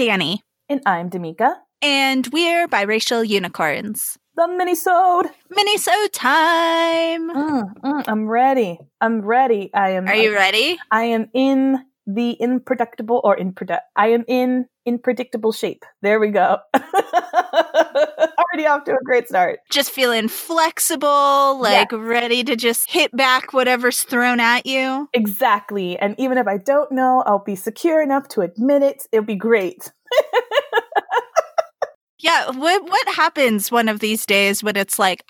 Danny. And I'm Damika. And we're biracial unicorns. The minisode. Minisode time. Mm, mm, I'm ready. I'm ready. I am. Are you ready? I am in the unpredictable or impredict. I am in unpredictable shape. There we go. Already off to a great start. Just feeling flexible, like ready to just hit back whatever's thrown at you. Exactly. And even if I don't know, I'll be secure enough to admit it. It'll be great. Yeah. What what happens one of these days when it's like,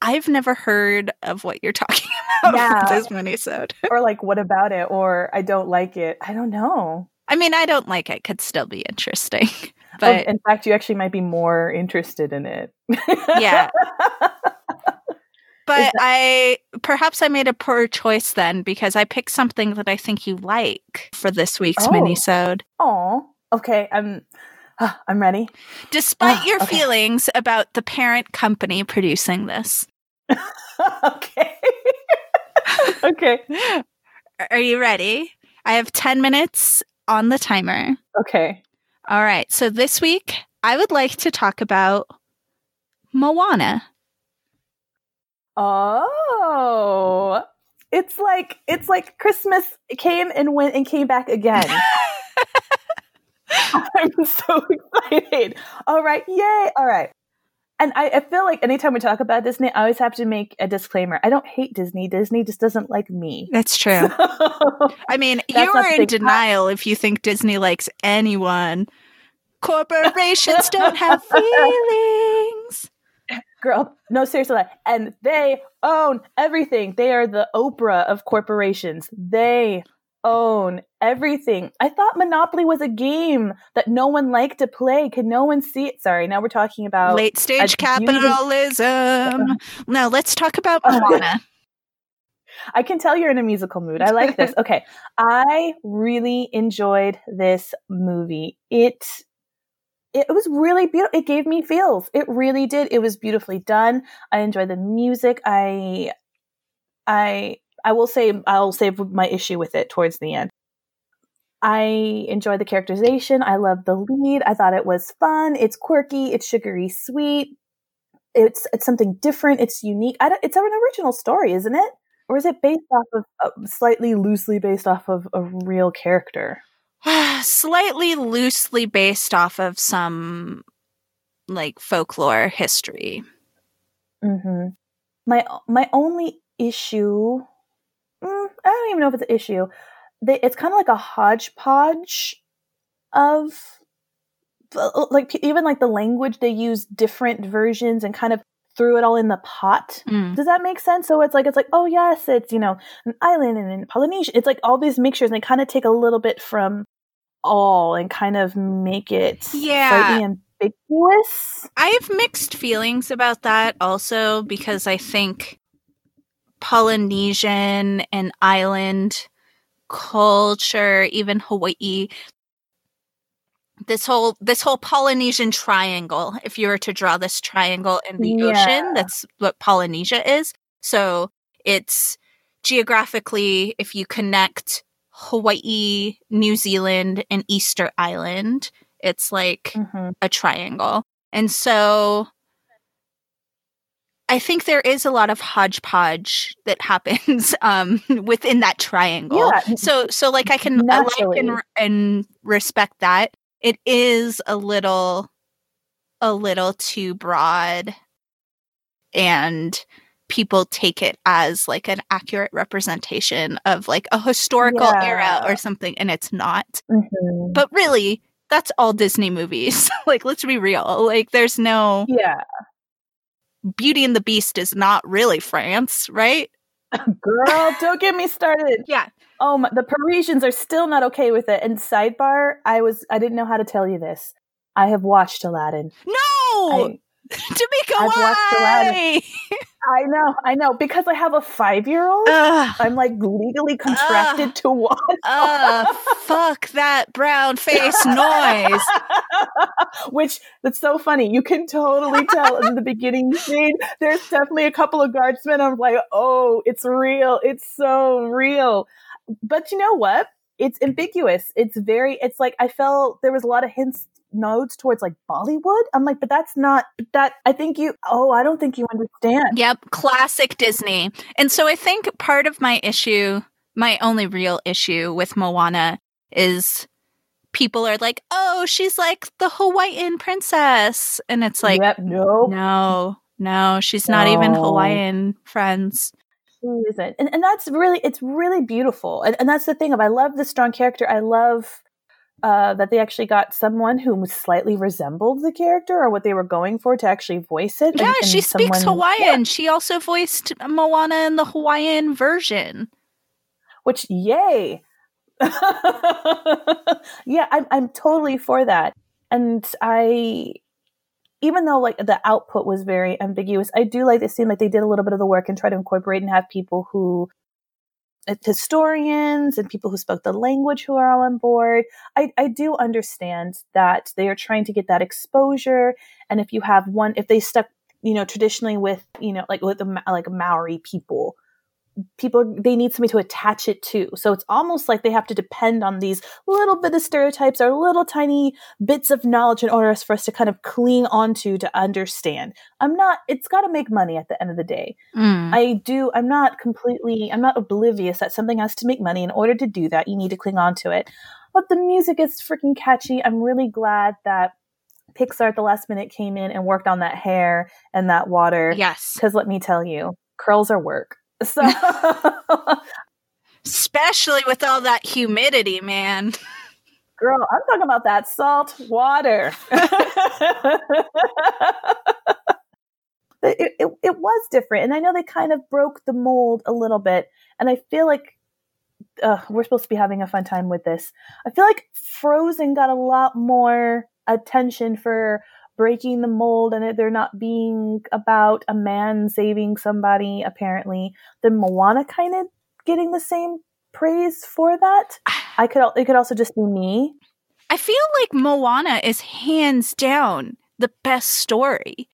I've never heard of what you're talking about Yeah. this minisode. or like, what about it? Or I don't like it. I don't know. I mean, I don't like it. Could still be interesting, Oh, but in fact, you actually might be more interested in it. yeah. But that- I perhaps I made a poor choice then because I picked something that I think you like for this week's Oh. minisode. Oh, okay. I'm. I'm ready. Despite Ah, your okay. feelings about the parent company producing this. okay. okay. Are you ready? I have 10 minutes on the timer. Okay. All right. So this week, I would like to talk about Moana. Oh, it's like it's like Christmas came and went and came back again. I'm so excited. All right, yay! All right. And I, I feel like anytime we talk about Disney, I always have to make a disclaimer. I don't hate Disney. Disney just doesn't like me. That's true. I mean, you are in denial if you think Disney likes anyone. Corporations don't have feelings. Girl, no, seriously. And they own everything. They are the Oprah of corporations. They own everything. I thought Monopoly was a game that no one liked to play. Could no one see it? Sorry, now we're talking about. Late stage capitalism. Now let's talk about uh-huh. Moana. I can tell you're in a musical mood. I like this. Okay. I really enjoyed this movie. It it was really beautiful. It gave me feels. It really did. It was beautifully done. I enjoyed the music. I I I will say I'll save my issue with it towards the end. I enjoy the characterization. I love the lead. I thought it was fun. It's quirky. It's sugary sweet. It's it's something different. It's unique. It's an original story, isn't it? Or is it based off of uh, slightly loosely based off of a real character? Slightly loosely based off of some like folklore history. hmm My my only issue, I don't even know if it's an issue. They, it's kind of like a hodgepodge of uh, like even like the language they use different versions and kind of threw it all in the pot. Mm. Does that make sense? So it's like it's like oh yes, it's you know an island and in Polynesia. It's like all these mixtures and they kind of take a little bit from all and kind of make it Yeah. ambiguous. I have mixed feelings about that also because I think Polynesian and island culture, even Hawaii, this whole this whole Polynesian triangle, if you were to draw this triangle in the Yeah. ocean, that's what Polynesia is. So it's geographically, if you connect Hawaii, New Zealand, and Easter Island, it's like Mhm. a triangle. And so I think there is a lot of hodgepodge that happens um, within that triangle. Yeah. So so like I can like and, and respect that. It is a little a little too broad and people take it as like an accurate representation of like a historical era or something and it's not. Mhm. But really, that's all Disney movies. like, let's be real. Like, there's no Yeah. Beauty and the Beast is not really France, right? Girl, don't get me started. Yeah. Oh, my, the Parisians are still not okay with it. And sidebar, I was I didn't know how to tell you this. I have watched Aladdin. No, I, I've watched why? I know, I know, because I have a five year old. I'm like legally contracted Ugh. to watch. ugh, fuck that brown face noise. Which that's so funny. You can totally tell in the beginning scene. There's definitely a couple of guardsmen. I'm like, oh, it's real. It's so real. But you know what? it's ambiguous. It's very it's like I felt there was a lot of hints nodes towards like Bollywood. I'm like, but that's not that I think you oh, I don't think you understand. Yep, classic Disney. And so I think part of my issue, my only real issue with Moana is people are like, "Oh, she's like the Hawaiian princess." And it's like, yep, no. No. No, she's not even Hawaiian, friends. She isn't. And and that's really it's really beautiful. And and that's the thing of I love the strong character. I love uh, that they actually got someone who slightly resembled the character or what they were going for to actually voice it. Yeah, and, and she speaks someone- Hawaiian. Yeah. She also voiced Moana in the Hawaiian version. which yay yeah I'm, I'm totally for that and i even though like the output was very ambiguous i do like it seemed like they did a little bit of the work and try to incorporate and have people who Uh, historians and people who spoke the language who are all on board. I, I do understand that they are trying to get that exposure and if you have one if they stuck you know traditionally with you know like with the like maori people people they need somebody to attach it to. So it's almost like they have to depend on these little bit of stereotypes or little tiny bits of knowledge in order for us to kind of cling onto to understand. I'm not it's got to make money at the end of the day. Mm. i do i'm not completely i'm not oblivious that something has to make money. In order to do that you need to cling on to it. But the music is freaking catchy. I'm really glad that pixar at the last minute came in and worked on that hair and that water. Yes. because let me tell you curls are work so Especially with all that humidity, man. Girl, I'm talking about that salt water. it, it, it was different. And I know they kind of broke the mold a little bit. And I feel like uh, we're supposed to be having a fun time with this. I feel like Frozen got a lot more attention for breaking the mold and they're not being about a man saving somebody, apparently, than Moana kind of getting the same praise for that. I could it could also just be me. I feel like Moana is hands down the best story.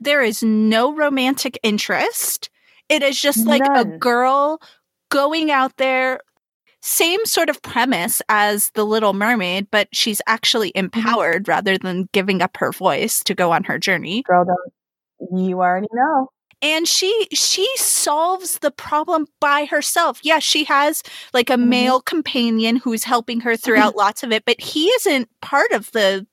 There is no romantic interest. It is just like a girl going out there, same sort of premise as The Little Mermaid, but she's actually empowered rather than giving up her voice to go on her journey. Girl, don't you already know. and she she solves the problem by herself. Yes, she has like a Mhm. male companion who's helping her throughout lots of it, but he isn't part of the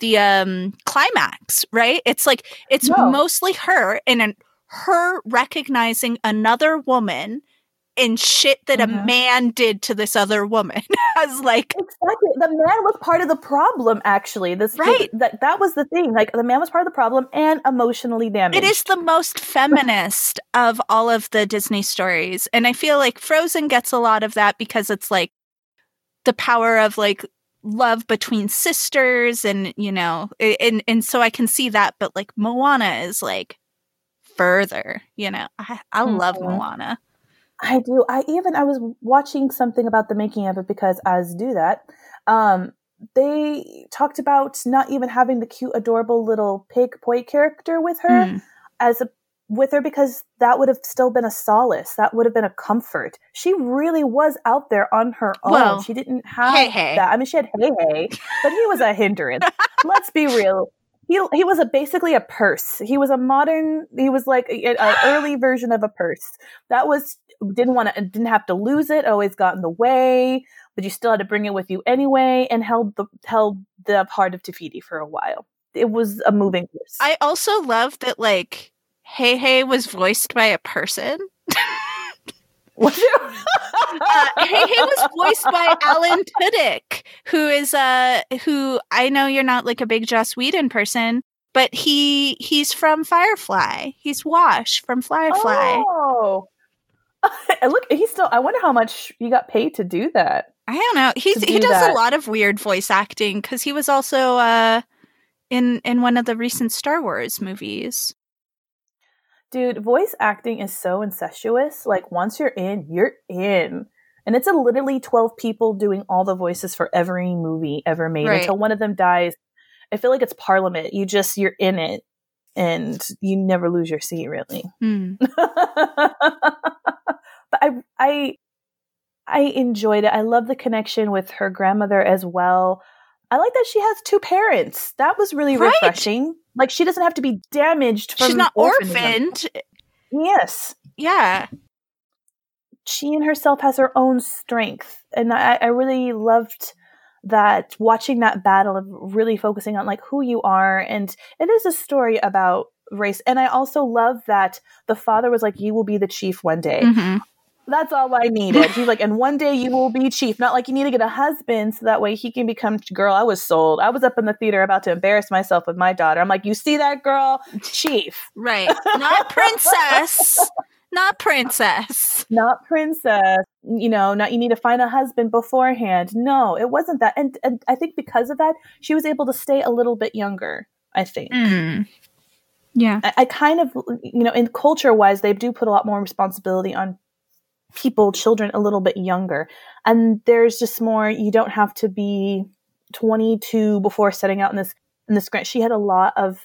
the um climax, right? It's like it's No. mostly her and an, her recognizing another woman and shit that a Mhm. man did to this other woman as like Exactly. The man was part of the problem, actually. This Right. that that was the thing. Like the man was part of the problem and emotionally damaged. It is the most feminist of all of the Disney stories. And I feel like Frozen gets a lot of that because it's like the power of like love between sisters and you know and and so I can see that but like Moana is like further, you know. I I love Mhm. Moana. I do. I even I was watching something about the making of it because as do that. Um they talked about not even having the cute adorable little pig Pua character with her Mm. as a with her because that would have still been a solace. That would have been a comfort. She really was out there on her own. Well, she didn't have Heihei. that. I mean, she had Heihei, but he was a hindrance. Let's be real. He he was a basically a purse. He was a modern. He was like an early version of a purse. That was didn't want to didn't have to lose it. Always got in the way, but you still had to bring it with you anyway, and held the held the heart of Te Fiti for a while. It was a moving. I also love that like Heihei was voiced by a person. Was it? uh, Heihei was voiced by Alan Tudyk, who is uh who I know you're not like a big Joss Whedon person, but he he's from Firefly. He's Wash from Firefly. Oh. and look, he's still. I wonder how much he got paid to do that. I don't know. He's To he does that. a lot of weird voice acting because he was also uh in in one of the recent Star Wars movies. Dude, voice acting is so incestuous. Like once you're in, you're in. And it's a literally 12 people doing all the voices for every movie ever made Right. until one of them dies. I feel like it's parliament. You just you're in it and you never lose your seat really. Hmm. I I I enjoyed it. I love the connection with her grandmother as well. I like that she has two parents. That was really Right. refreshing. Like she doesn't have to be damaged from She's not orphanism. orphaned. Yes. Yeah. She in herself has her own strength. And I, I really loved that watching that battle of really focusing on like who you are and it is a story about race and i also love that the father was like you will be the chief one day Mhm. That's all I needed. He's like, and one day you will be chief. Not like you need to get a husband so that way he can become girl. I was sold. I was up in the theater about to embarrass myself with my daughter. I'm like, you see that girl, chief, Right. Not princess. Not princess. not princess. You know, not you need to find a husband beforehand. No, it wasn't that. And and I think because of that, she was able to stay a little bit younger. I think. Mm. Yeah. I, I kind of, you know, in culture wise, they do put a lot more responsibility on people, children a little bit younger. And there's just more, you don't have to be 22 before setting out in this, in this grant. She had a lot of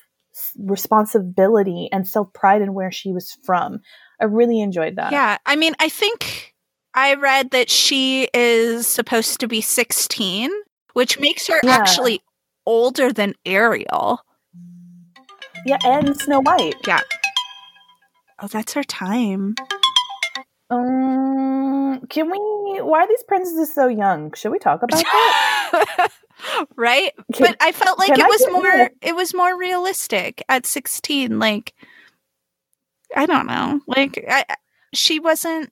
responsibility and self pride in where she was from. I really enjoyed that. Yeah. I mean, I think I read that she is supposed to be 16, which makes her Yeah. actually older than Ariel. Yeah. And Snow White. Yeah. Oh, that's her time. Um, can we, why are these princesses so young? Should we talk about that? right? Can- but I felt like it I was more yeah. it was more realistic at 16 like I don't know. Like I, she wasn't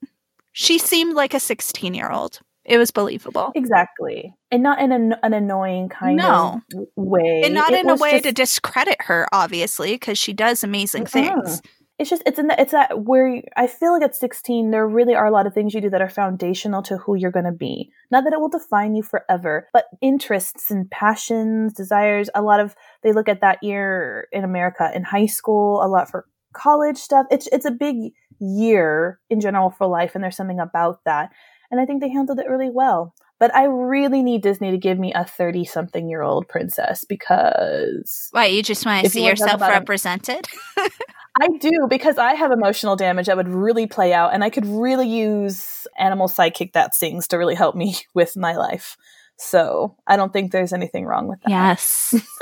she seemed like a 16 year old. It was believable. Exactly. And not in an, an annoying kind No. of way. And not It in a way just- to discredit her obviously because she does amazing Mm-mm. things. It's just it's in the, it's that where you- I feel like at 16 there really are a lot of things you do that are foundational to who you're going to be. Not that it will define you forever, but interests and passions, desires, a lot of they look at that year in America in high school, a lot for college stuff. It's it's a big year in general for life and there's something about that. And I think they handled it really well. But I really need Disney to give me a 30 something year old princess because Why you just want to see yourself represented? I do because I have emotional damage that would really play out, and I could really use animal sidekick that sings to really help me with my life. So I don't think there's anything wrong with that. Yes.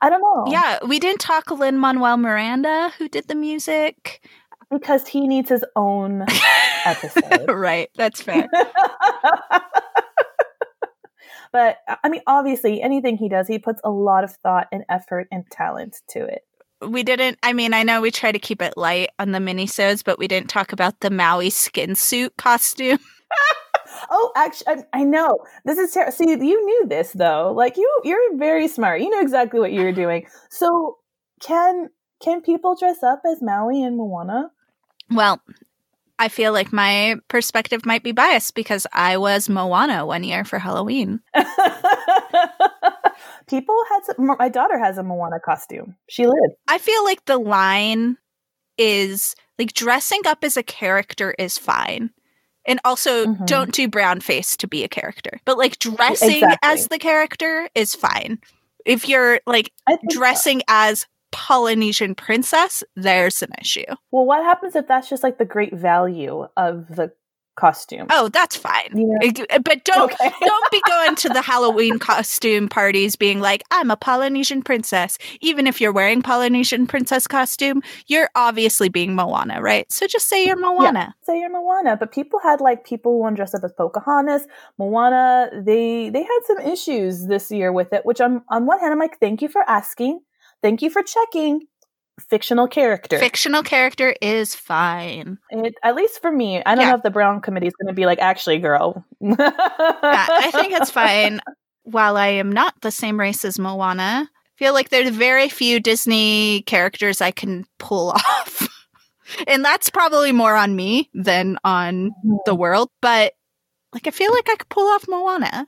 I don't know. yeah, we didn't talk Lin Manuel Miranda who did the music. because he needs his own episode. right, that's fair. but I mean, obviously, anything he does, he puts a lot of thought and effort and talent to it. We didn't i mean i know we try to keep it light on the minisodes but we didn't talk about the maui skin suit costume Oh, actually, I, um, I know this is ter- see. You knew this though. Like you, you're very smart. You know exactly what you were doing. So can can people dress up as Maui and Moana? well i feel like my perspective might be biased because i was moana one year for halloween people had some, my daughter has a Moana costume. She lived. i feel like the line is like dressing up as a character is fine and also Mhm. don't do brown face to be a character but like dressing Exactly. as the character is fine if you're like think so. dressing as polynesian princess there's an issue Well, what happens if that's just like the great value of the costume? Oh, that's fine. It- But don't Okay. don't be going to the Halloween costume parties being like, "I'm a Polynesian princess." Even if you're wearing Polynesian princess costume, you're obviously being Moana, right? So just say you're Moana. say you're Moana, but people had like people who want to dress up as Pocahontas, Moana. They they had some issues this year with it, which I'm on one hand I'm like, thank you for asking, thank you for checking. Fictional character. Fictional character is fine. it, at least for me, I don't Yeah. know if the Brown committee is going to be like, actually, girl. Yeah, I think it's fine. While I am not the same race as Moana, I feel like there's very few Disney characters I can pull off. and that's probably more on me than on mm-hmm. the world, but like I feel like I could pull off Moana.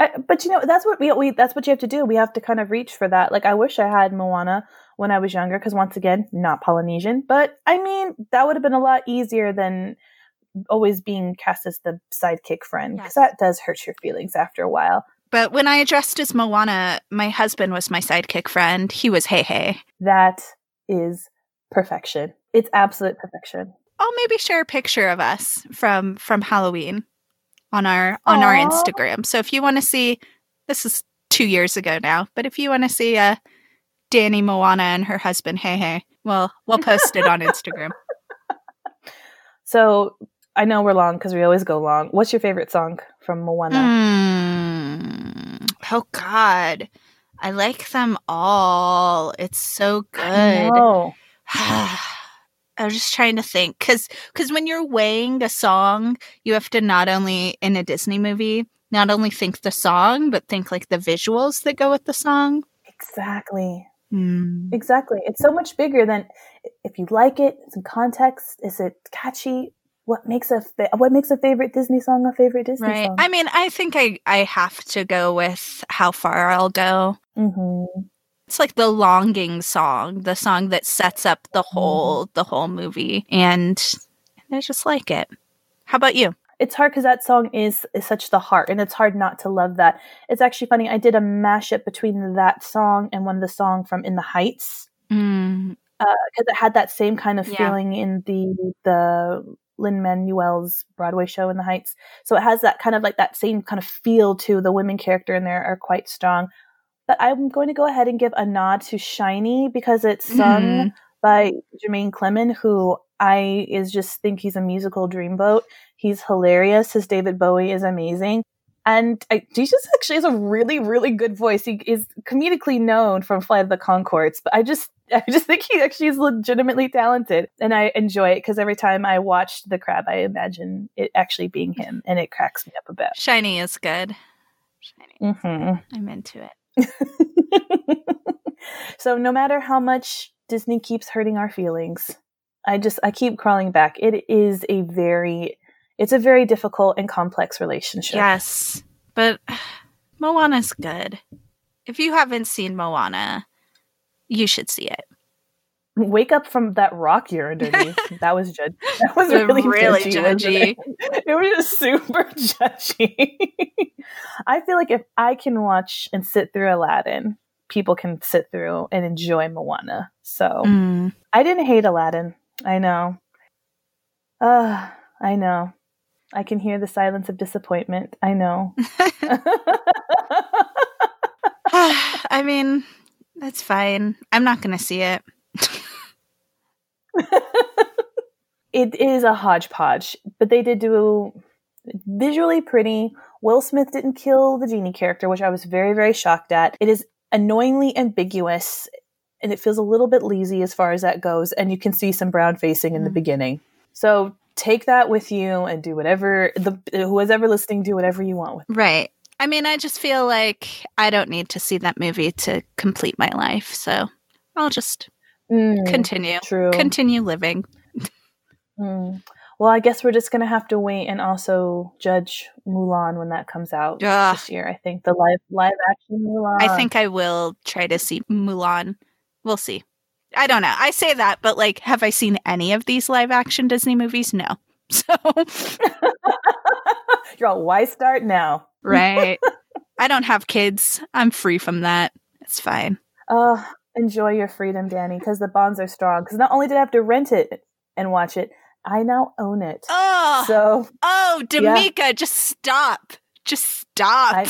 I, but you know, that's what we, we that's what you have to do. We have to kind of reach for that. Like I wish I had Moana when I was younger because once again, not Polynesian. But I mean, that would have been a lot easier than always being cast as the sidekick friend because Yes. that does hurt your feelings after a while. But when I dressed as Moana, my husband was my sidekick friend. He was Heihei. That is perfection. It's absolute perfection. I'll maybe share a picture of us from from Halloween on our on our Instagram. So if you want to see, this is two years ago now, but if you want to see uh, Danny Moana and her husband, Heihei, well we'll post it on Instagram. So I know we're long because we always go long. What's your favorite song from Moana? Mm. Oh God, I like them all. It's so good. I was just trying to think because because when you're weighing a song, you have to not only in a Disney movie not only think the song but think like the visuals that go with the song. exactly. Mm. Exactly. It's so much bigger than if you like it, in context, is it catchy? What makes a fa- what makes a favorite Disney song a favorite Disney Right. song? I mean, I think I I have to go with "How Far I'll Go." hmm It's like the longing song, the song that sets up the whole the whole movie, and I just like it. How about you? It's hard because that song is is such the heart, and it's hard not to love that. It's actually funny. I did a mashup between that song and one of the song from In the Heights Mm. because it had that same kind of Yeah. feeling in the the Lin Manuel's Broadway show in the Heights. So it has that kind of like that same kind of feel to the women character in there are quite strong. But I'm going to go ahead and give a nod to Shiny because it's sung Mhm. by Jermaine Clement, who I is just think he's a musical dreamboat. He's hilarious. His David Bowie is amazing. And I, he just actually has a really, really good voice. He is comedically known from Flight of the Conchords, but I just, I just think he actually is legitimately talented, and I enjoy it because every time I watch The Crab, I imagine it actually being him, and it cracks me up a bit. Shiny is good. Shiny. hmm I'm into it. so no matter how much Disney keeps hurting our feelings, I just I keep crawling back. It is a very it's a very difficult and complex relationship. Yes, but Moana's good. If you haven't seen Moana, you should see it. Wake up from that rock you're underneath. that was judge. That was really, really judgy. judgy. It? it was just super judgy. I feel like if I can watch and sit through Aladdin, people can sit through and enjoy Moana. So Mm. I didn't hate Aladdin. I know. Uh, I know. I can hear the silence of disappointment. I know. I mean, that's fine. I'm not going to see it. It is a hodgepodge, but they did do visually pretty. Will Smith didn't kill the genie character, which I was very, very shocked at. It is annoyingly ambiguous and it feels a little bit lazy as far as that goes. And you can see some brown facing in the Mm. beginning. So take that with you and do whatever the whoever's ever listening, do whatever you want with. it. Right. I mean, I just feel like I don't need to see that movie to complete my life. So I'll just Mm, continue. true. Continue living. Mm. Well, I guess we're just gonna have to wait and also judge Mulan when that comes out Ugh. this year. I think the live live action Mulan. I think I will try to see Mulan. We'll see. I don't know. I say that, but like, have I seen any of these live action Disney movies? No. So, you're all. Why start now? right. I don't have kids. I'm free from that. It's fine. Uh, enjoy your freedom, Danny, because the bonds are strong. Because not only did I have to rent it and watch it, I now own it. Oh, So, oh, D'Amica, just stop. Just stop. I-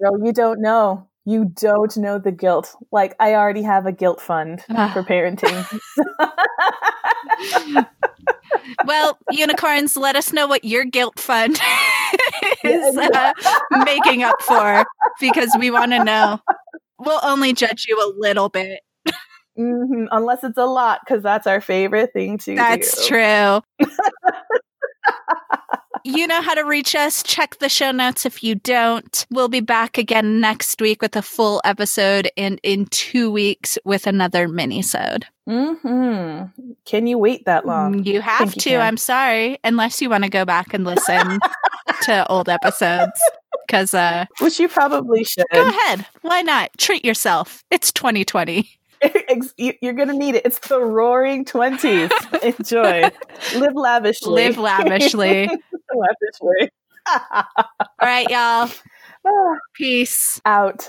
girl, you don't know. You don't know the guilt. Like I already have a guilt fund for parenting. well, unicorns, let us know what your guilt fund is uh, making up for because we want to know. We'll only judge you a little bit. Mhm, Unless it's a lot, because that's our favorite thing to That's do. true. you know how to reach us. Check the show notes if you don't. We'll be back again next week with a full episode and in two weeks with another mini-sode. hmm Can you wait that long? You have think you to. I'm sorry. Unless you want to go back and listen to old episodes. Because uh, Which you probably should. go ahead. Why not? Treat yourself. It's 2020. You- You're gonna need it. It's the Roaring Twenties. Enjoy. Live lavishly. Live lavishly. lavishly. All right, y'all. Peace. Out.